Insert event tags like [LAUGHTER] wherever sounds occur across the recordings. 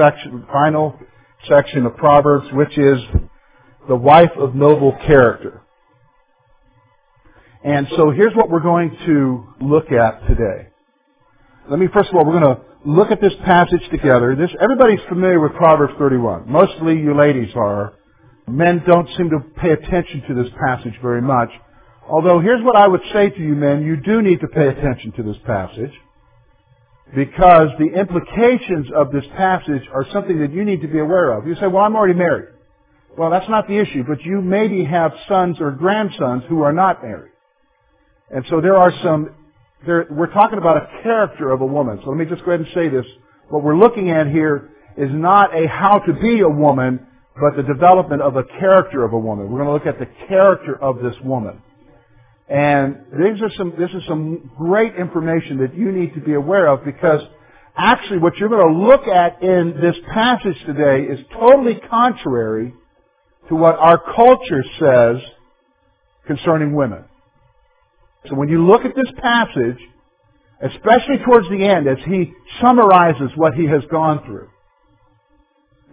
section, final section of Proverbs, which is the wife of noble character. And so here's what we're going to look at today. Let me first of all, we're going to look at this passage together. This, everybody's familiar with Proverbs 31. Mostly you ladies are. Men don't seem to pay attention to this passage very much. Although here's what I would say to you men, you do need to pay attention to this passage because the implications of this passage are something that you need to be aware of. You say, well, I'm already married. Well, that's not the issue, but you maybe have sons or grandsons who are not married. And so there are some, there, we're talking about a character of a woman. So let me just go ahead and say this. What we're looking at here is not a how to be a woman, but the development of a character of a woman. We're going to look at the character of this woman. And these are some, this is some great information that you need to be aware of because actually what you're going to look at in this passage today is totally contrary to what our culture says concerning women. So when you look at this passage, especially towards the end as he summarizes what he has gone through,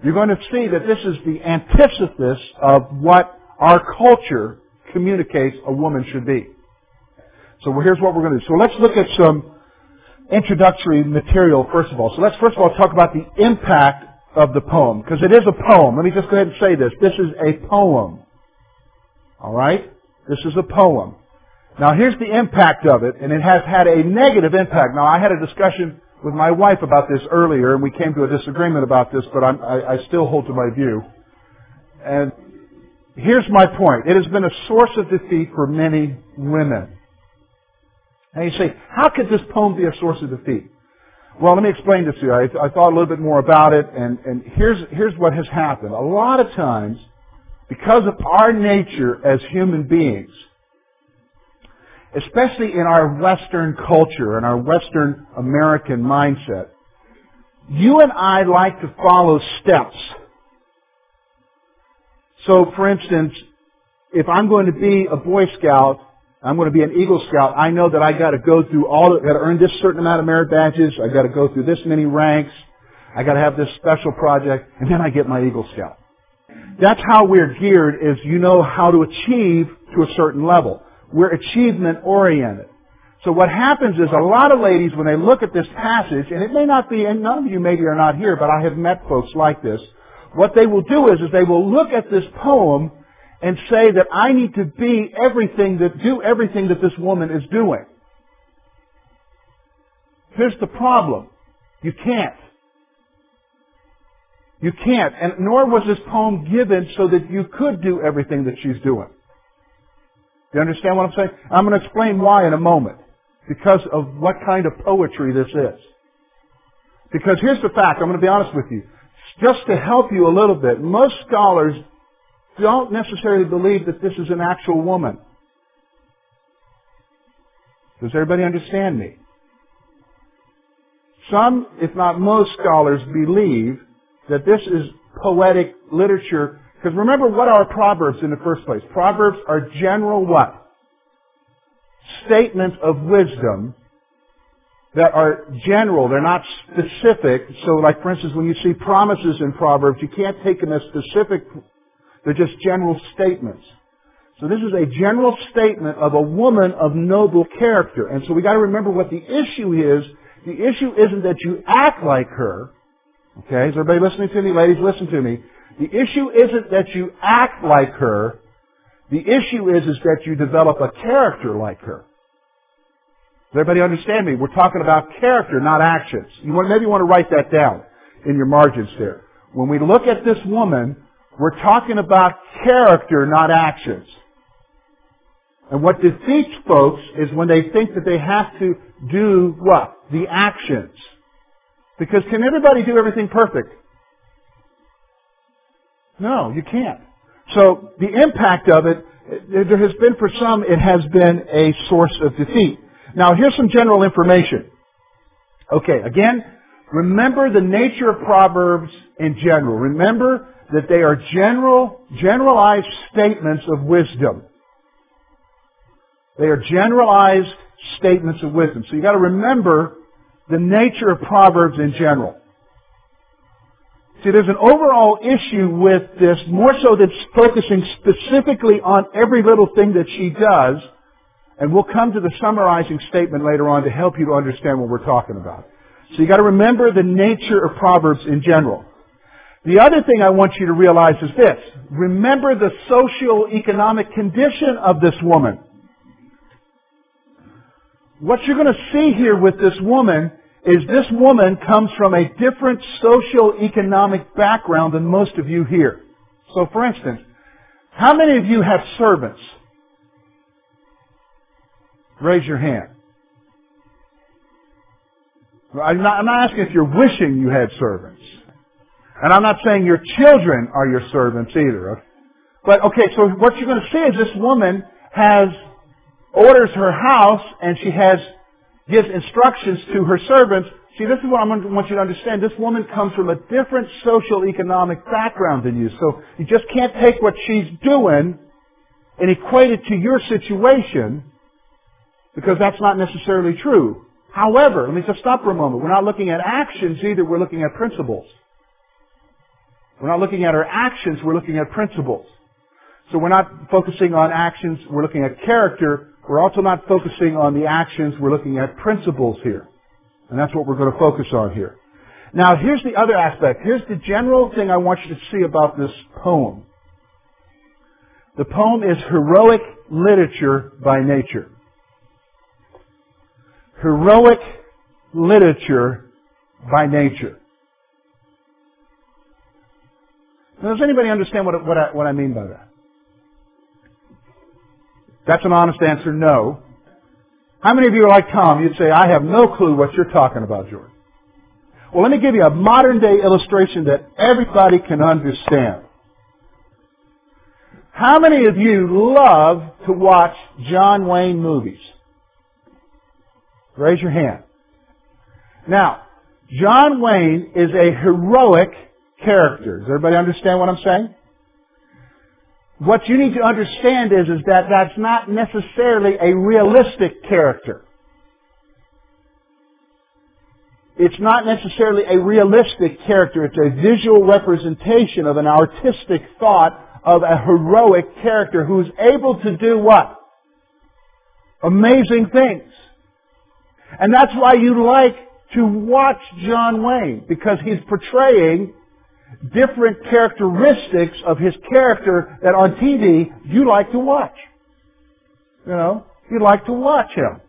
you're going to see that this is the antithesis of what our culture communicates a woman should be. So here's what we're going to do. So let's look at some introductory material first of all. So let's first of all talk about the impact of the poem, because it is a poem. Let me just go ahead and say this. This is a poem. Alright? This is a poem. Now here's the impact of it, and it has had a negative impact. Now I had a discussion with my wife about this earlier, and we came to a disagreement about this, but I, I still hold to my view. And here's my point. It has been a source of defeat for many women. And you say, how could this poem be a source of defeat? Well, let me explain this to you. I, I thought a little bit more about it, and, and here's, here's what has happened. A lot of times, because of our nature as human beings, especially in our Western culture and our Western American mindset, you and I like to follow steps. So, for instance, if I'm going to be a Boy Scout, I'm going to be an Eagle Scout, I know that I got to go through all, I've got to earn this certain amount of merit badges, I got to go through this many ranks, I got to have this special project, and then I get my Eagle Scout. That's how we're geared is you know how to achieve to a certain level. We're achievement oriented. So what happens is a lot of ladies, when they look at this passage, and it may not be, and none of you maybe are not here, but I have met folks like this, what they will do is, is they will look at this poem and say that I need to be everything that, do everything that this woman is doing. Here's the problem. You can't. You can't. And nor was this poem given so that you could do everything that she's doing. Do You understand what I'm saying? I'm going to explain why in a moment. Because of what kind of poetry this is. Because here's the fact, I'm going to be honest with you. Just to help you a little bit, most scholars don't necessarily believe that this is an actual woman. Does everybody understand me? Some, if not most scholars, believe that this is poetic literature. Because remember, what are Proverbs in the first place? Proverbs are general what? Statements of wisdom that are general. They're not specific. So like, for instance, when you see promises in Proverbs, you can't take them as specific they're just general statements. So this is a general statement of a woman of noble character. And so we gotta remember what the issue is. The issue isn't that you act like her. Okay, is everybody listening to me? Ladies, listen to me. The issue isn't that you act like her. The issue is, is that you develop a character like her. Does everybody understand me? We're talking about character, not actions. You want, maybe you want to write that down in your margins there. When we look at this woman, we're talking about character, not actions. And what defeats folks is when they think that they have to do what? The actions. Because can everybody do everything perfect? No, you can't. So the impact of it, there has been for some, it has been a source of defeat. Now here's some general information. Okay, again, remember the nature of Proverbs in general. Remember that they are general, generalized statements of wisdom. They are generalized statements of wisdom. So you've gotta remember the nature of Proverbs in general. See, there's an overall issue with this, more so than focusing specifically on every little thing that she does, and we'll come to the summarizing statement later on to help you to understand what we're talking about. So you gotta remember the nature of Proverbs in general. The other thing I want you to realize is this. Remember the social economic condition of this woman. What you're going to see here with this woman is this woman comes from a different social economic background than most of you here. So for instance, how many of you have servants? Raise your hand. I'm not, I'm not asking if you're wishing you had servants. And I'm not saying your children are your servants either. But okay, so what you're going to see is this woman has orders her house and she has gives instructions to her servants. See, this is what I want you to understand. This woman comes from a different social economic background than you. So you just can't take what she's doing and equate it to your situation because that's not necessarily true. However, let me just stop for a moment. We're not looking at actions either, we're looking at principles. We're not looking at our actions, we're looking at principles. So we're not focusing on actions, we're looking at character. We're also not focusing on the actions, we're looking at principles here. And that's what we're going to focus on here. Now here's the other aspect. Here's the general thing I want you to see about this poem. The poem is heroic literature by nature. Heroic literature by nature. Now, does anybody understand what, what, I, what I mean by that? That's an honest answer, no. How many of you are like Tom? You'd say, I have no clue what you're talking about, George. Well, let me give you a modern day illustration that everybody can understand. How many of you love to watch John Wayne movies? Raise your hand. Now, John Wayne is a heroic character. Does everybody understand what I'm saying? What you need to understand is, is that that's not necessarily a realistic character. It's not necessarily a realistic character. It's a visual representation of an artistic thought of a heroic character who's able to do what? Amazing things. And that's why you like to watch John Wayne, because he's portraying different characteristics of his character that on TV you like to watch. You know, you like to watch him.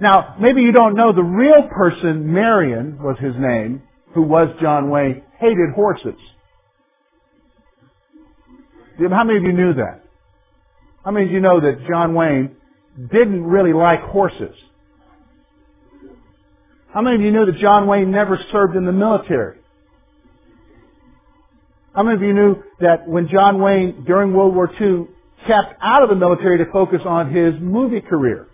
Now, maybe you don't know the real person, Marion was his name, who was John Wayne, hated horses. How many of you knew that? How many of you know that John Wayne didn't really like horses? How many of you knew that John Wayne never served in the military? How many of you knew that when John Wayne, during World War II, kept out of the military to focus on his movie career?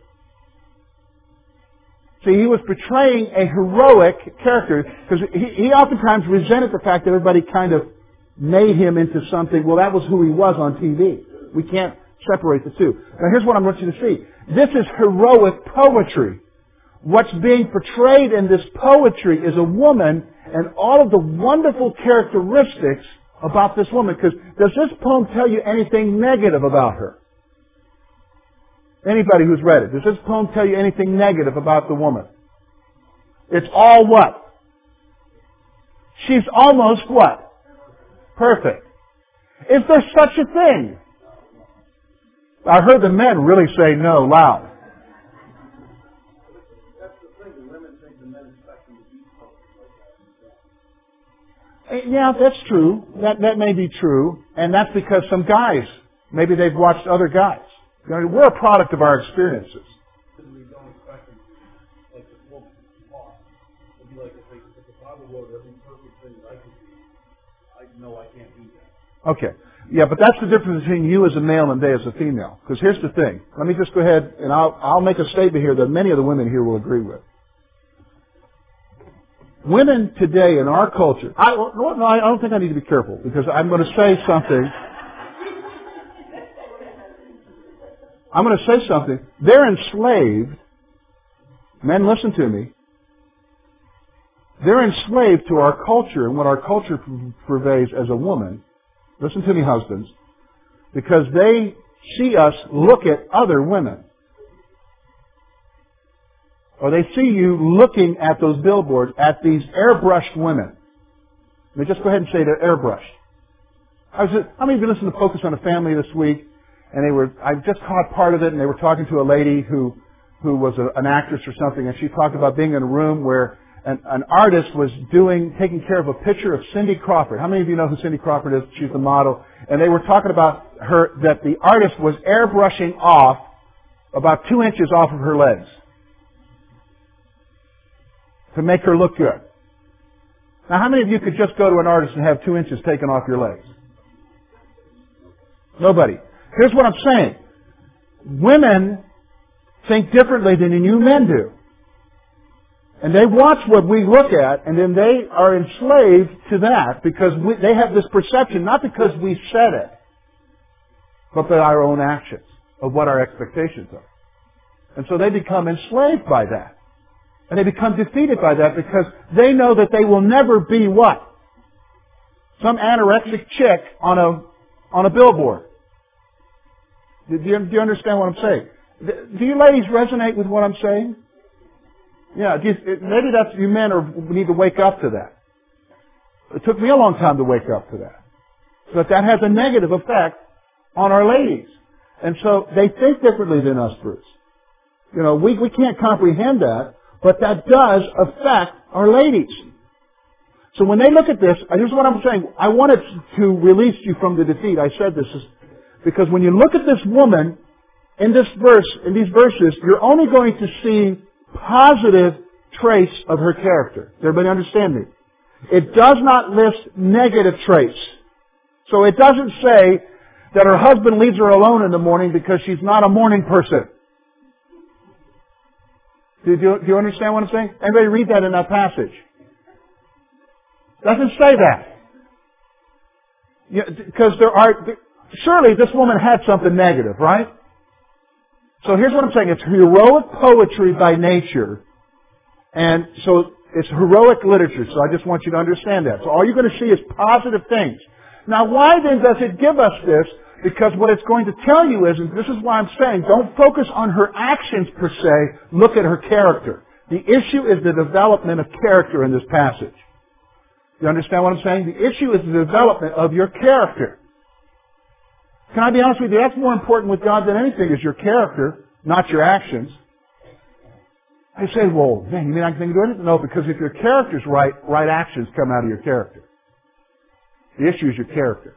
See, he was portraying a heroic character because he, he oftentimes resented the fact that everybody kind of made him into something. Well, that was who he was on TV. We can't separate the two. Now, here's what I want you to see. This is heroic poetry. What's being portrayed in this poetry is a woman and all of the wonderful characteristics about this woman. Because does this poem tell you anything negative about her? Anybody who's read it, does this poem tell you anything negative about the woman? It's all what? She's almost what? Perfect. Is there such a thing? I heard the men really say no loud. Uh, yeah, that's true. That that may be true, and that's because some guys maybe they've watched other guys. You know, we're a product of our experiences. Okay. Yeah, but that's the difference between you as a male and they as a female. Because here's the thing. Let me just go ahead and I'll, I'll make a statement here that many of the women here will agree with. Women today in our culture, I, no, I don't think I need to be careful because I'm going to say something. I'm going to say something. They're enslaved. Men, listen to me. They're enslaved to our culture and what our culture purveys as a woman. Listen to me, husbands. Because they see us look at other women. Or they see you looking at those billboards at these airbrushed women. Let me just go ahead and say they're airbrushed. I was, how many of you listened to Focus on the Family this week? And they were, I just caught part of it and they were talking to a lady who, who was a, an actress or something and she talked about being in a room where an, an artist was doing, taking care of a picture of Cindy Crawford. How many of you know who Cindy Crawford is? She's the model. And they were talking about her, that the artist was airbrushing off about two inches off of her legs to make her look good. Now, how many of you could just go to an artist and have two inches taken off your legs? Nobody. Here's what I'm saying. Women think differently than you men do. And they watch what we look at, and then they are enslaved to that because we, they have this perception, not because we said it, but by our own actions of what our expectations are. And so they become enslaved by that. And they become defeated by that because they know that they will never be what? Some anorexic chick on a, on a billboard. Do you, do you understand what I'm saying? Do you ladies resonate with what I'm saying? Yeah, maybe that's you men are, need to wake up to that. It took me a long time to wake up to that. But that has a negative effect on our ladies. And so they think differently than us, Bruce. You know, we, we can't comprehend that, but that does affect our ladies. So when they look at this, here's what I'm saying. I wanted to release you from the defeat. I said this is because when you look at this woman in this verse, in these verses, you're only going to see positive traits of her character. Everybody understand me? It does not list negative traits. So it doesn't say that her husband leaves her alone in the morning because she's not a morning person. Do you, do you understand what I'm saying? Anybody read that in that passage? Doesn't say that. Because there are, surely this woman had something negative, right? So here's what I'm saying. It's heroic poetry by nature. And so it's heroic literature. So I just want you to understand that. So all you're going to see is positive things. Now why then does it give us this? Because what it's going to tell you is, and this is why I'm saying, don't focus on her actions per se, look at her character. The issue is the development of character in this passage. You understand what I'm saying? The issue is the development of your character. Can I be honest with you? That's more important with God than anything is your character, not your actions. I say, well, man, you mean I can do anything? No, because if your character's right, right actions come out of your character. The issue is your character.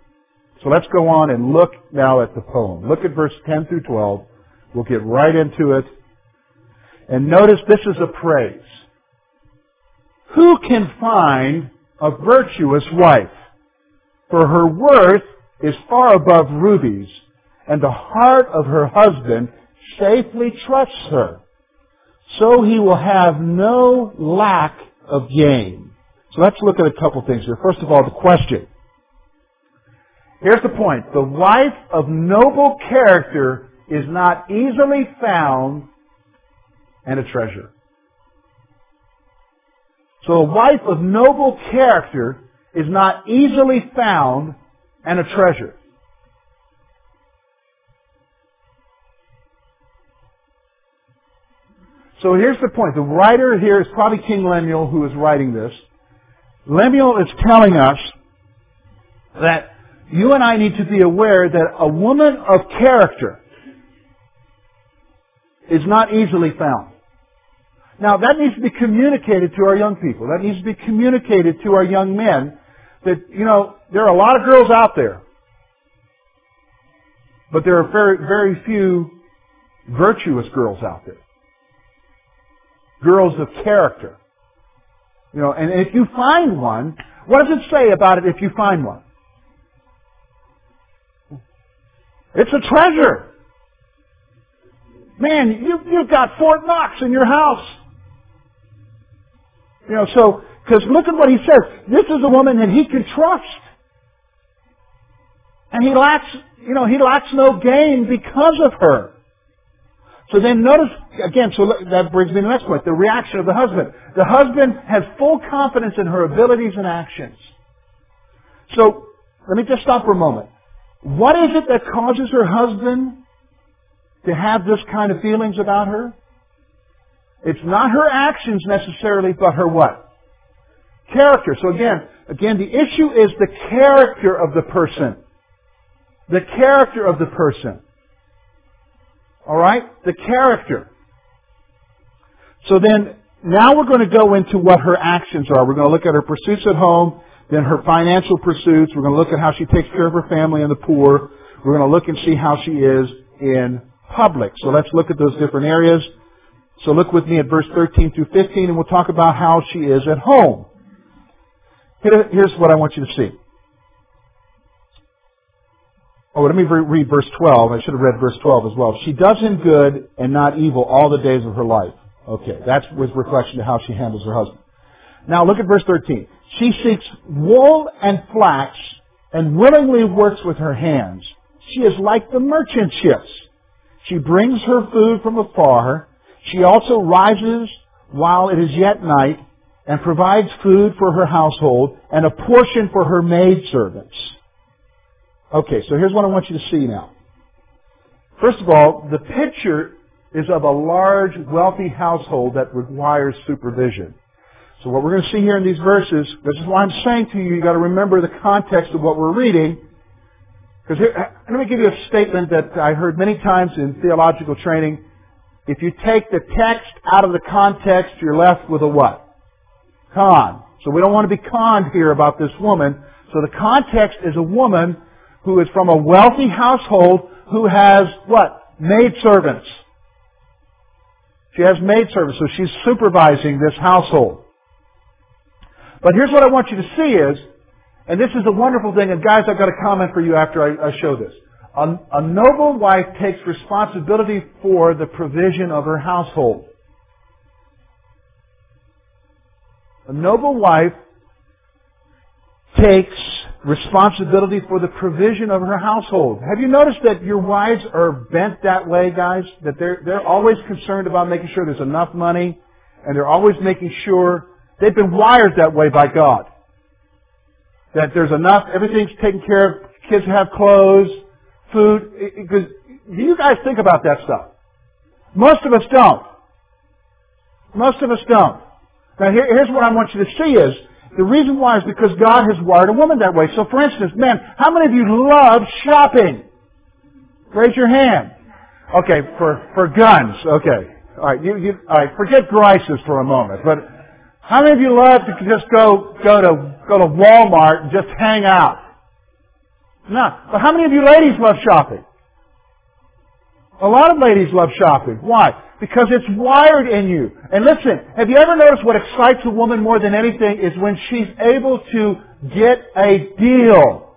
So let's go on and look now at the poem. Look at verse 10 through 12. We'll get right into it. And notice this is a praise. Who can find a virtuous wife? For her worth is far above rubies, and the heart of her husband safely trusts her. So he will have no lack of gain. So let's look at a couple things here. First of all, the question. Here's the point. The wife of noble character is not easily found and a treasure. So a wife of noble character is not easily found and a treasure. So here's the point. The writer here is probably King Lemuel who is writing this. Lemuel is telling us that you and I need to be aware that a woman of character is not easily found. Now that needs to be communicated to our young people. That needs to be communicated to our young men that, you know, there are a lot of girls out there. But there are very, very few virtuous girls out there. Girls of character. You know, and if you find one, what does it say about it if you find one? It's a treasure. Man, you, you've got Fort Knox in your house. You know, so, because look at what he says. This is a woman that he can trust. And he lacks, you know, he lacks no gain because of her. So then notice, again, so that brings me to the next point, the reaction of the husband. The husband has full confidence in her abilities and actions. So, let me just stop for a moment. What is it that causes her husband to have this kind of feelings about her? It's not her actions necessarily, but her what? Character. So again, again, the issue is the character of the person. The character of the person. Alright? The character. So then, now we're going to go into what her actions are. We're going to look at her pursuits at home, then her financial pursuits. We're going to look at how she takes care of her family and the poor. We're going to look and see how she is in public. So let's look at those different areas. So look with me at verse 13 through 15 and we'll talk about how she is at home. Here's what I want you to see. Oh, let me read verse 12. I should have read verse 12 as well. She does him good and not evil all the days of her life. Okay, that's with reflection to how she handles her husband. Now look at verse 13. She seeks wool and flax and willingly works with her hands. She is like the merchant ships. She brings her food from afar. She also rises while it is yet night and provides food for her household and a portion for her maidservants. Okay, so here's what I want you to see now. First of all, the picture is of a large, wealthy household that requires supervision. So what we're going to see here in these verses, this is why I'm saying to you, you've got to remember the context of what we're reading. Because uh, let me give you a statement that I heard many times in theological training. If you take the text out of the context, you're left with a what? Con. So we don't want to be conned here about this woman. So the context is a woman who is from a wealthy household who has what? Maid servants. She has maid servants, so she's supervising this household. But here's what I want you to see is, and this is a wonderful thing, and guys, I've got a comment for you after I, I show this. A, a noble wife takes responsibility for the provision of her household. A noble wife takes responsibility for the provision of her household. Have you noticed that your wives are bent that way, guys? That they're, they're always concerned about making sure there's enough money, and they're always making sure They've been wired that way by God. That there's enough, everything's taken care of, kids have clothes, food, because do you guys think about that stuff? Most of us don't. Most of us don't. Now here, here's what I want you to see is, the reason why is because God has wired a woman that way. So for instance, men, how many of you love shopping? Raise your hand. Okay, for, for guns, okay. Alright, you, you, alright, forget Grices for a moment, but how many of you love to just go, go to, go to Walmart and just hang out? No. But how many of you ladies love shopping? A lot of ladies love shopping. Why? Because it's wired in you. And listen, have you ever noticed what excites a woman more than anything is when she's able to get a deal.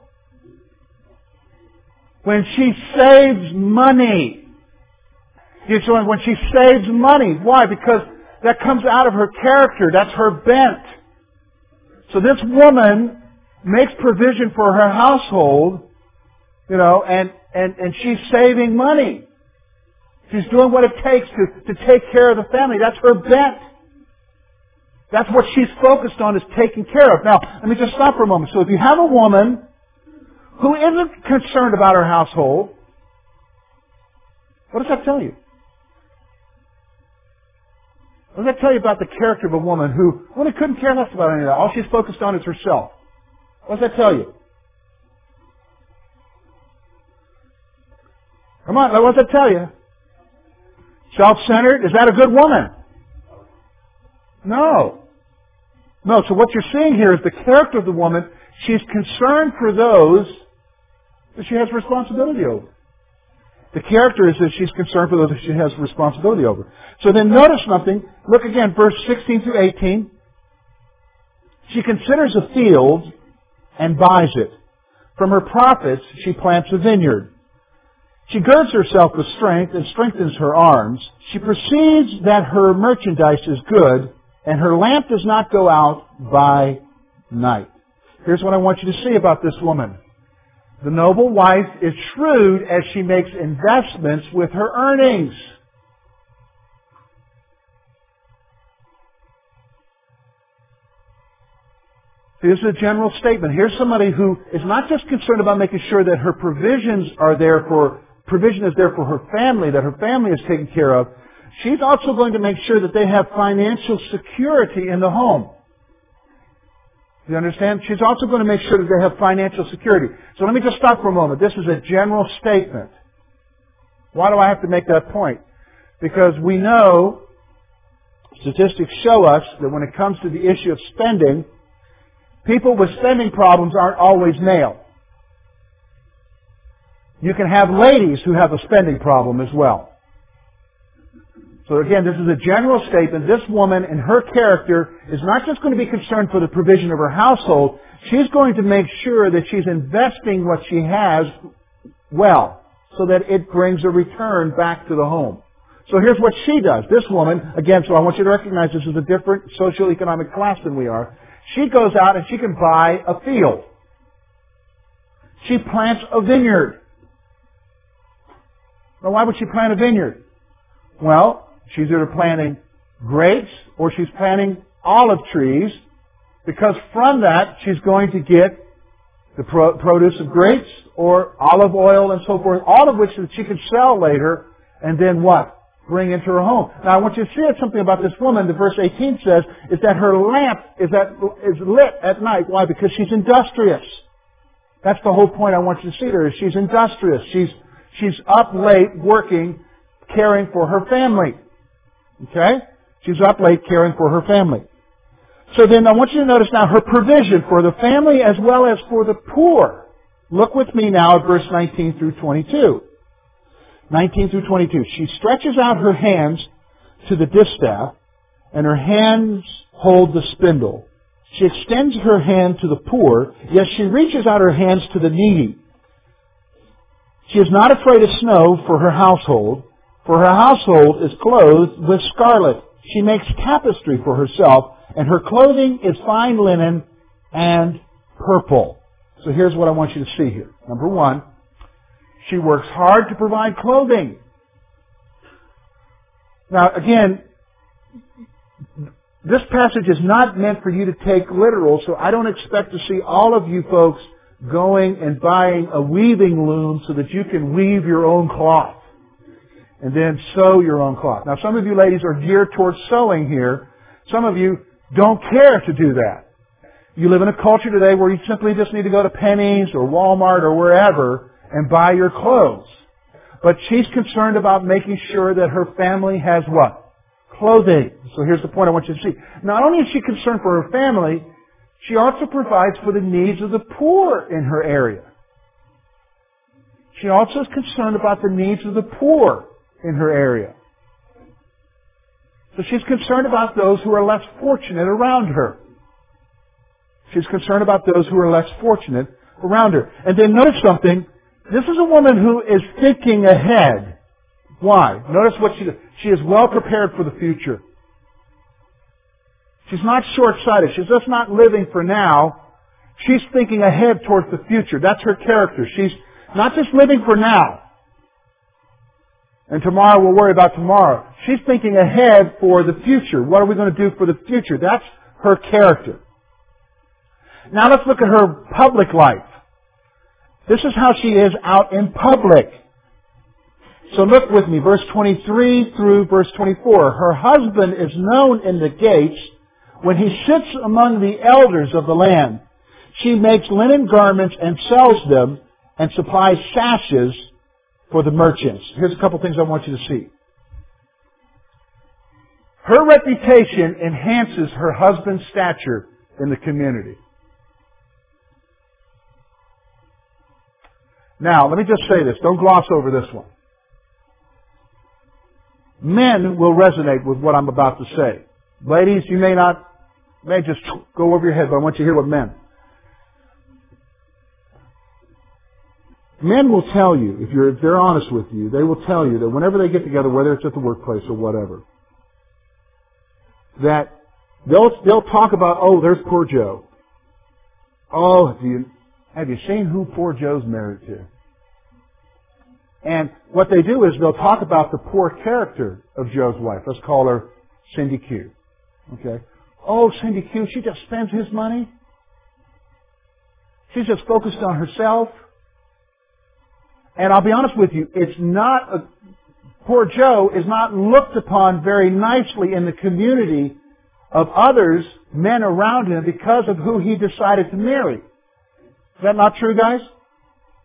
When she saves money. When she saves money. Why? Because that comes out of her character. That's her bent. So this woman makes provision for her household, you know, and, and, and she's saving money. She's doing what it takes to, to take care of the family. That's her bent. That's what she's focused on is taking care of. Now, let me just stop for a moment. So if you have a woman who isn't concerned about her household, what does that tell you? What does that tell you about the character of a woman who really couldn't care less about any of that? All she's focused on is herself. What does that tell you? Come on, what does that tell you? Self-centered? Is that a good woman? No. No, so what you're seeing here is the character of the woman. She's concerned for those that she has responsibility over. The character is that she's concerned for those that she has responsibility over. So then notice something. Look again, verse 16 through 18. She considers a field and buys it. From her profits, she plants a vineyard. She girds herself with strength and strengthens her arms. She perceives that her merchandise is good, and her lamp does not go out by night. Here's what I want you to see about this woman. The noble wife is shrewd as she makes investments with her earnings. This is a general statement. Here's somebody who is not just concerned about making sure that her provisions are there for, provision is there for her family, that her family is taken care of. She's also going to make sure that they have financial security in the home. You understand? She's also going to make sure that they have financial security. So let me just stop for a moment. This is a general statement. Why do I have to make that point? Because we know, statistics show us that when it comes to the issue of spending, people with spending problems aren't always male. You can have ladies who have a spending problem as well. So again, this is a general statement. This woman and her character is not just going to be concerned for the provision of her household. She's going to make sure that she's investing what she has well, so that it brings a return back to the home. So here's what she does. This woman, again, so I want you to recognize this is a different socioeconomic class than we are. She goes out and she can buy a field. She plants a vineyard. Now why would she plant a vineyard? Well, she's either planting grapes or she's planting olive trees because from that she's going to get the pro- produce of grapes or olive oil and so forth, all of which that she can sell later and then what? Bring into her home. Now I want you to see something about this woman. The verse 18 says is that her lamp is, at, is lit at night. Why? Because she's industrious. That's the whole point I want you to see there. Is she's industrious. She's, she's up late working, caring for her family. Okay? She's up late caring for her family. So then I want you to notice now her provision for the family as well as for the poor. Look with me now at verse 19 through 22. 19 through 22. She stretches out her hands to the distaff, and her hands hold the spindle. She extends her hand to the poor, yet she reaches out her hands to the needy. She is not afraid of snow for her household, for her household is clothed with scarlet. She makes tapestry for herself, and her clothing is fine linen and purple. So here's what I want you to see here. Number one, she works hard to provide clothing. Now again, this passage is not meant for you to take literal, so I don't expect to see all of you folks going and buying a weaving loom so that you can weave your own cloth and then sew your own cloth. Now some of you ladies are geared towards sewing here. Some of you don't care to do that. You live in a culture today where you simply just need to go to Penney's or Walmart or wherever and buy your clothes. But she's concerned about making sure that her family has what? Clothing. So here's the point I want you to see. Not only is she concerned for her family, she also provides for the needs of the poor in her area. She also is concerned about the needs of the poor in her area. So she's concerned about those who are less fortunate around her. She's concerned about those who are less fortunate around her. And then notice something. This is a woman who is thinking ahead. Why? Notice what she does. She is well prepared for the future. She's not short-sighted. She's just not living for now. She's thinking ahead towards the future. That's her character. She's not just living for now. And tomorrow we'll worry about tomorrow. She's thinking ahead for the future. What are we going to do for the future? That's her character. Now let's look at her public life. This is how she is out in public. So look with me, verse 23 through verse 24. Her husband is known in the gates when he sits among the elders of the land. She makes linen garments and sells them and supplies sashes for the merchants. Here's a couple things I want you to see. Her reputation enhances her husband's stature in the community. Now, let me just say this. Don't gloss over this one. Men will resonate with what I'm about to say. Ladies, you may not, may just go over your head, but I want you to hear what men. Men will tell you, if, if they're honest with you, they will tell you that whenever they get together, whether it's at the workplace or whatever, that they'll, they'll talk about, oh, there's poor Joe. Oh, have you, have you seen who poor Joe's married to? And what they do is they'll talk about the poor character of Joe's wife. Let's call her Cindy Q. Okay. Oh, Cindy Q, she just spends his money. She's just focused on herself. And I'll be honest with you, it's not a, poor Joe is not looked upon very nicely in the community of others, men around him, because of who he decided to marry. Is that not true, guys?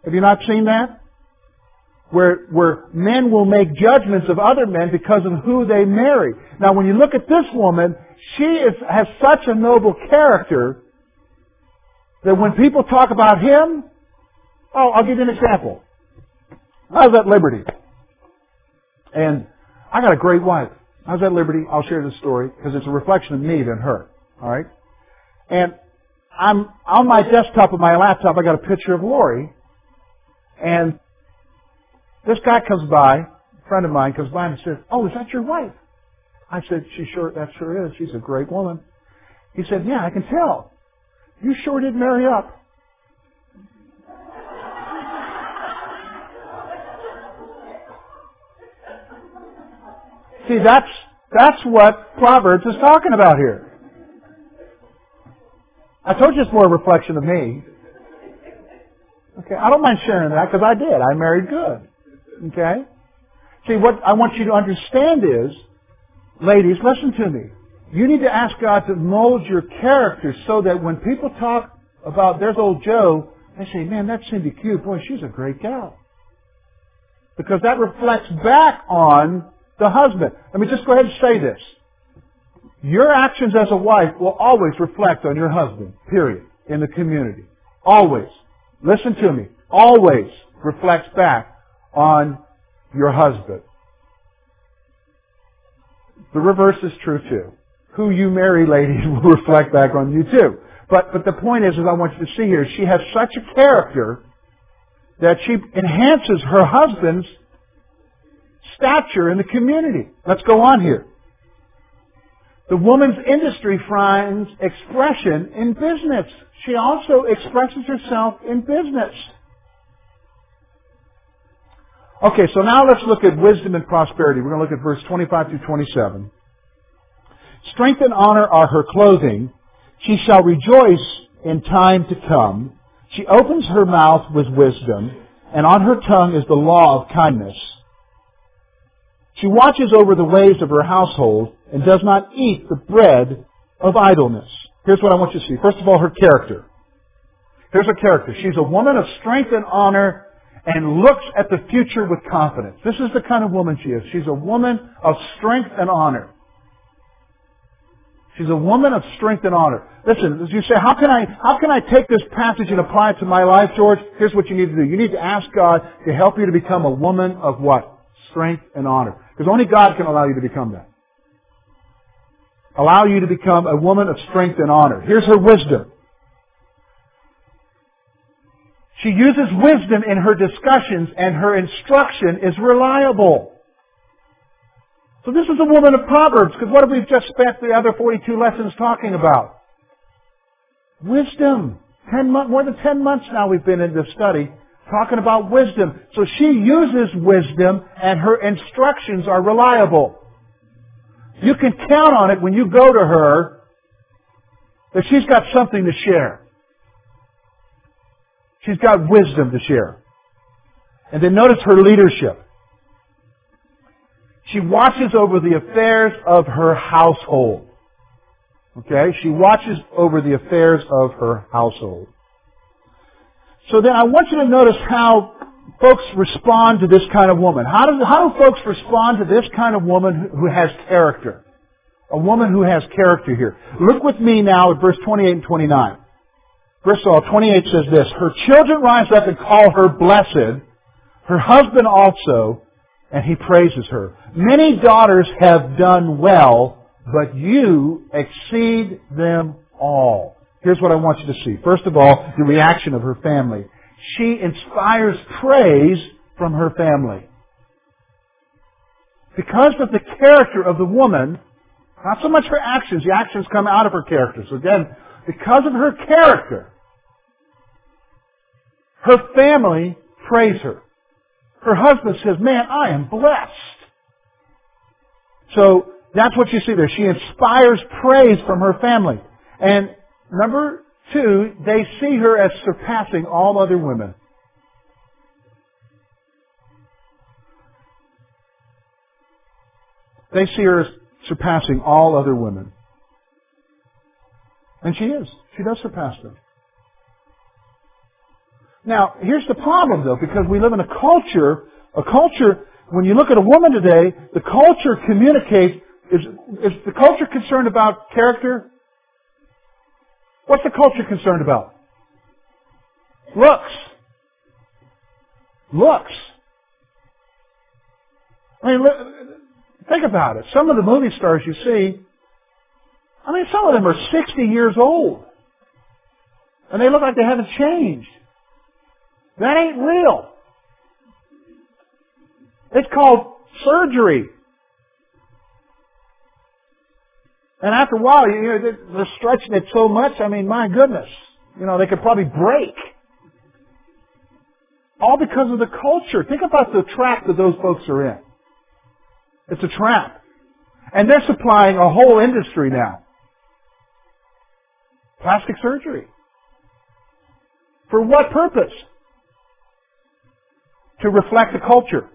Have you not seen that? Where, where men will make judgments of other men because of who they marry. Now when you look at this woman, she is, has such a noble character that when people talk about him, oh, I'll give you an example. I was at Liberty. And I got a great wife. I was at Liberty. I'll share this story because it's a reflection of me than her. All right. And I'm on my desktop of my laptop. I got a picture of Lori, and this guy comes by, a friend of mine comes by and says, "Oh, is that your wife?" I said, "She sure that sure is. She's a great woman." He said, "Yeah, I can tell. You sure did marry up." See, that's, that's what Proverbs is talking about here. I told you it's more a reflection of me. Okay, I don't mind sharing that because I did. I married good. Okay? See, what I want you to understand is, ladies, listen to me. You need to ask God to mold your character so that when people talk about there's old Joe, they say, man, that's Cindy Q. Boy, she's a great gal. Because that reflects back on the husband. Let me just go ahead and say this. Your actions as a wife will always reflect on your husband, period, in the community. Always. Listen to me. Always reflects back on your husband. The reverse is true too. Who you marry, ladies, [LAUGHS] will reflect back on you too. But, but the point is, is I want you to see here, she has such a character that she enhances her husband's stature in the community. Let's go on here. The woman's industry finds expression in business. She also expresses herself in business. Okay, so now let's look at wisdom and prosperity. We're going to look at verse 25 through 27. Strength and honor are her clothing. She shall rejoice in time to come. She opens her mouth with wisdom, and on her tongue is the law of kindness. She watches over the ways of her household and does not eat the bread of idleness. Here's what I want you to see. First of all, her character. Here's her character. She's a woman of strength and honor and looks at the future with confidence. This is the kind of woman she is. She's a woman of strength and honor. She's a woman of strength and honor. Listen, as you say, how can I, how can I take this passage and apply it to my life, George? Here's what you need to do. You need to ask God to help you to become a woman of what? Strength and honor. Because only God can allow you to become that. Allow you to become a woman of strength and honor. Here's her wisdom. She uses wisdom in her discussions and her instruction is reliable. So this is a woman of Proverbs, because what have we just spent the other 42 lessons talking about? Wisdom. Ten more than 10 months now we've been in this study talking about wisdom. So she uses wisdom and her instructions are reliable. You can count on it when you go to her that she's got something to share. She's got wisdom to share. And then notice her leadership. She watches over the affairs of her household. Okay? She watches over the affairs of her household. So then I want you to notice how folks respond to this kind of woman. How do, how do folks respond to this kind of woman who has character? A woman who has character here. Look with me now at verse 28 and 29. Verse 28 says this, Her children rise up and call her blessed, her husband also, and he praises her. Many daughters have done well, but you exceed them all. Here's what I want you to see. First of all, the reaction of her family. She inspires praise from her family. Because of the character of the woman, not so much her actions, the actions come out of her character. So again, because of her character, her family praise her. Her husband says, man, I am blessed. So that's what you see there. She inspires praise from her family. And Remember, Two, they see her as surpassing all other women. They see her as surpassing all other women. And she is. She does surpass them. Now, here's the problem though, because we live in a culture, a culture, when you look at a woman today, the culture communicates, is, is the culture concerned about character? What's the culture concerned about? Looks. Looks. I mean, think about it. Some of the movie stars you see, I mean, some of them are 60 years old. And they look like they haven't changed. That ain't real. It's called surgery. And after a while, you know, they're stretching it so much, I mean, my goodness. You know, they could probably break. All because of the culture. Think about the trap that those folks are in. It's a trap. And they're supplying a whole industry now. Plastic surgery. For what purpose? To reflect the culture.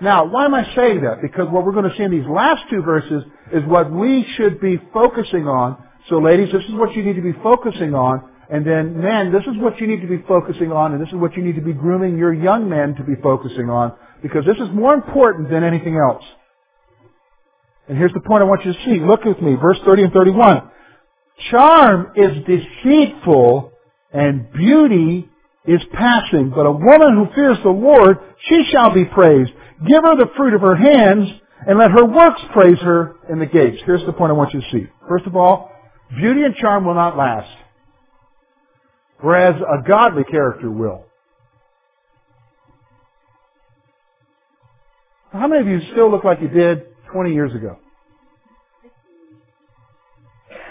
Now, why am I saying that? Because what we're going to see in these last two verses is what we should be focusing on. So ladies, this is what you need to be focusing on. And then men, this is what you need to be focusing on. And this is what you need to be grooming your young men to be focusing on. Because this is more important than anything else. And here's the point I want you to see. Look with me, verse 30 and 31. Charm is deceitful and beauty is passing, but a woman who fears the Lord, she shall be praised. Give her the fruit of her hands, and let her works praise her in the gates. Here's the point I want you to see. First of all, beauty and charm will not last, whereas a godly character will. How many of you still look like you did 20 years ago?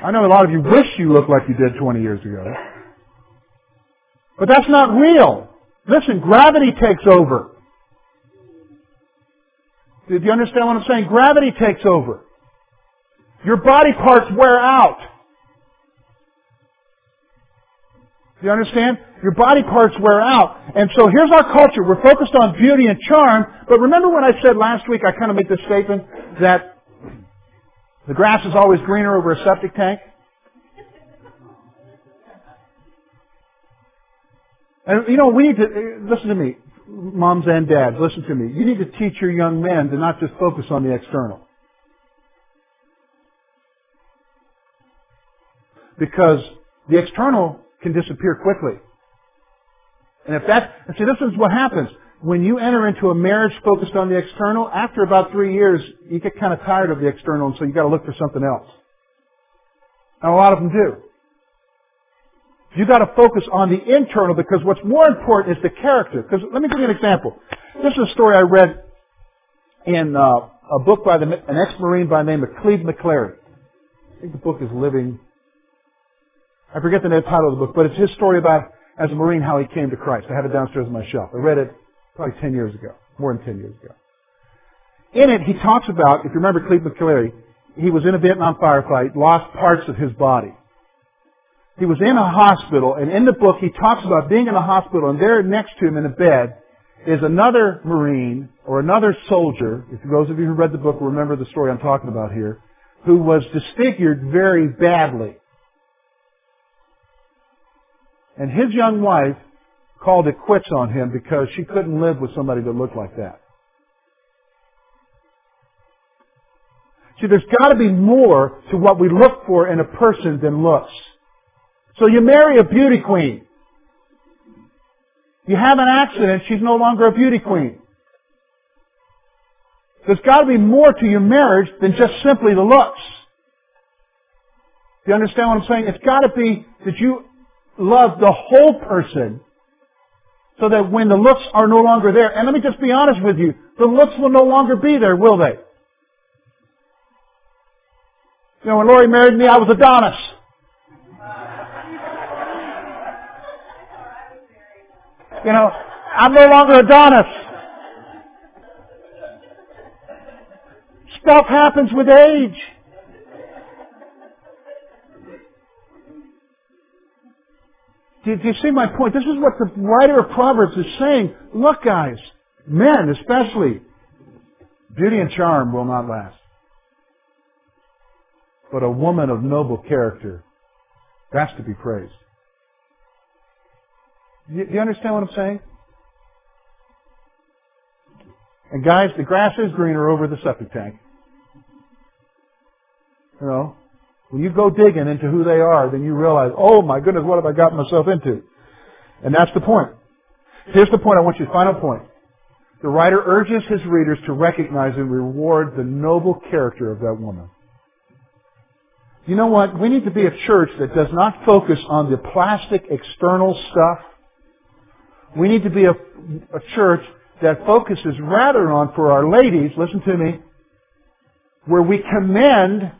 I know a lot of you wish you looked like you did 20 years ago. But that's not real. Listen, gravity takes over. Do you understand what I'm saying? Gravity takes over. Your body parts wear out. Do you understand? Your body parts wear out. And so here's our culture. We're focused on beauty and charm. But remember when I said last week, I kind of made this statement that the grass is always greener over a septic tank? And you know, we need to, uh, listen to me, moms and dads, listen to me. You need to teach your young men to not just focus on the external. Because the external can disappear quickly. And if that, see, this is what happens. When you enter into a marriage focused on the external, after about three years, you get kind of tired of the external, and so you got to look for something else. And a lot of them do. You got to focus on the internal because what's more important is the character. Because let me give you an example. This is a story I read in uh, a book by the, an ex-marine by the name of Clebe McClary. I think the book is Living. I forget the title of the book, but it's his story about as a marine how he came to Christ. I have it downstairs on my shelf. I read it probably ten years ago, more than ten years ago. In it, he talks about, if you remember Clebe McClary, he was in a Vietnam firefight, lost parts of his body he was in a hospital, and in the book he talks about being in a hospital, and there next to him in a bed is another Marine or another soldier, if those of you who read the book remember the story I'm talking about here, who was disfigured very badly. And his young wife called it quits on him because she couldn't live with somebody that looked like that. See, there's got to be more to what we look for in a person than looks. So you marry a beauty queen. You have an accident, she's no longer a beauty queen. There's got to be more to your marriage than just simply the looks. Do you understand what I'm saying? It's got to be that you love the whole person so that when the looks are no longer there, and let me just be honest with you, the looks will no longer be there, will they? You know, when Lori married me, I was Adonis. You know, I'm no longer Adonis. Stuff happens with age. Do you, see my point? This is what the writer of Proverbs is saying. Look, guys, men especially, beauty and charm will not last. But a woman of noble character, that's to be praised. Do you, understand what I'm saying? And guys, the grass is greener over the septic tank. You know, when you go digging into who they are, then you realize, oh my goodness, what have I gotten myself into? And that's the point. Here's the point I want you, final point. The writer urges his readers to recognize and reward the noble character of that woman. You know what? We need to be a church that does not focus on the plastic external stuff. We need to be a, a church that focuses rather on, for our ladies, listen to me, where we commend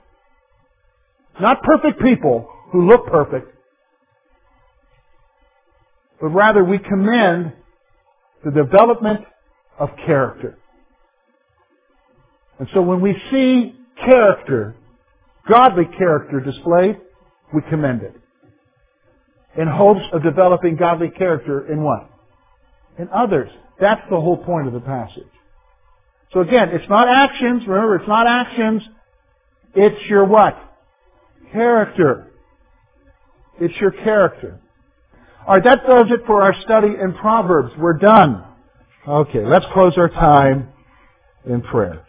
not perfect people who look perfect, but rather we commend the development of character. And so when we see character, godly character displayed, we commend it. In hopes of developing godly character in what? In others. That's the whole point of the passage. So again, it's not actions. Remember, it's not actions. It's your what? Character. It's your character. Alright, that does it for our study in Proverbs. We're done. Okay, let's close our time in prayer.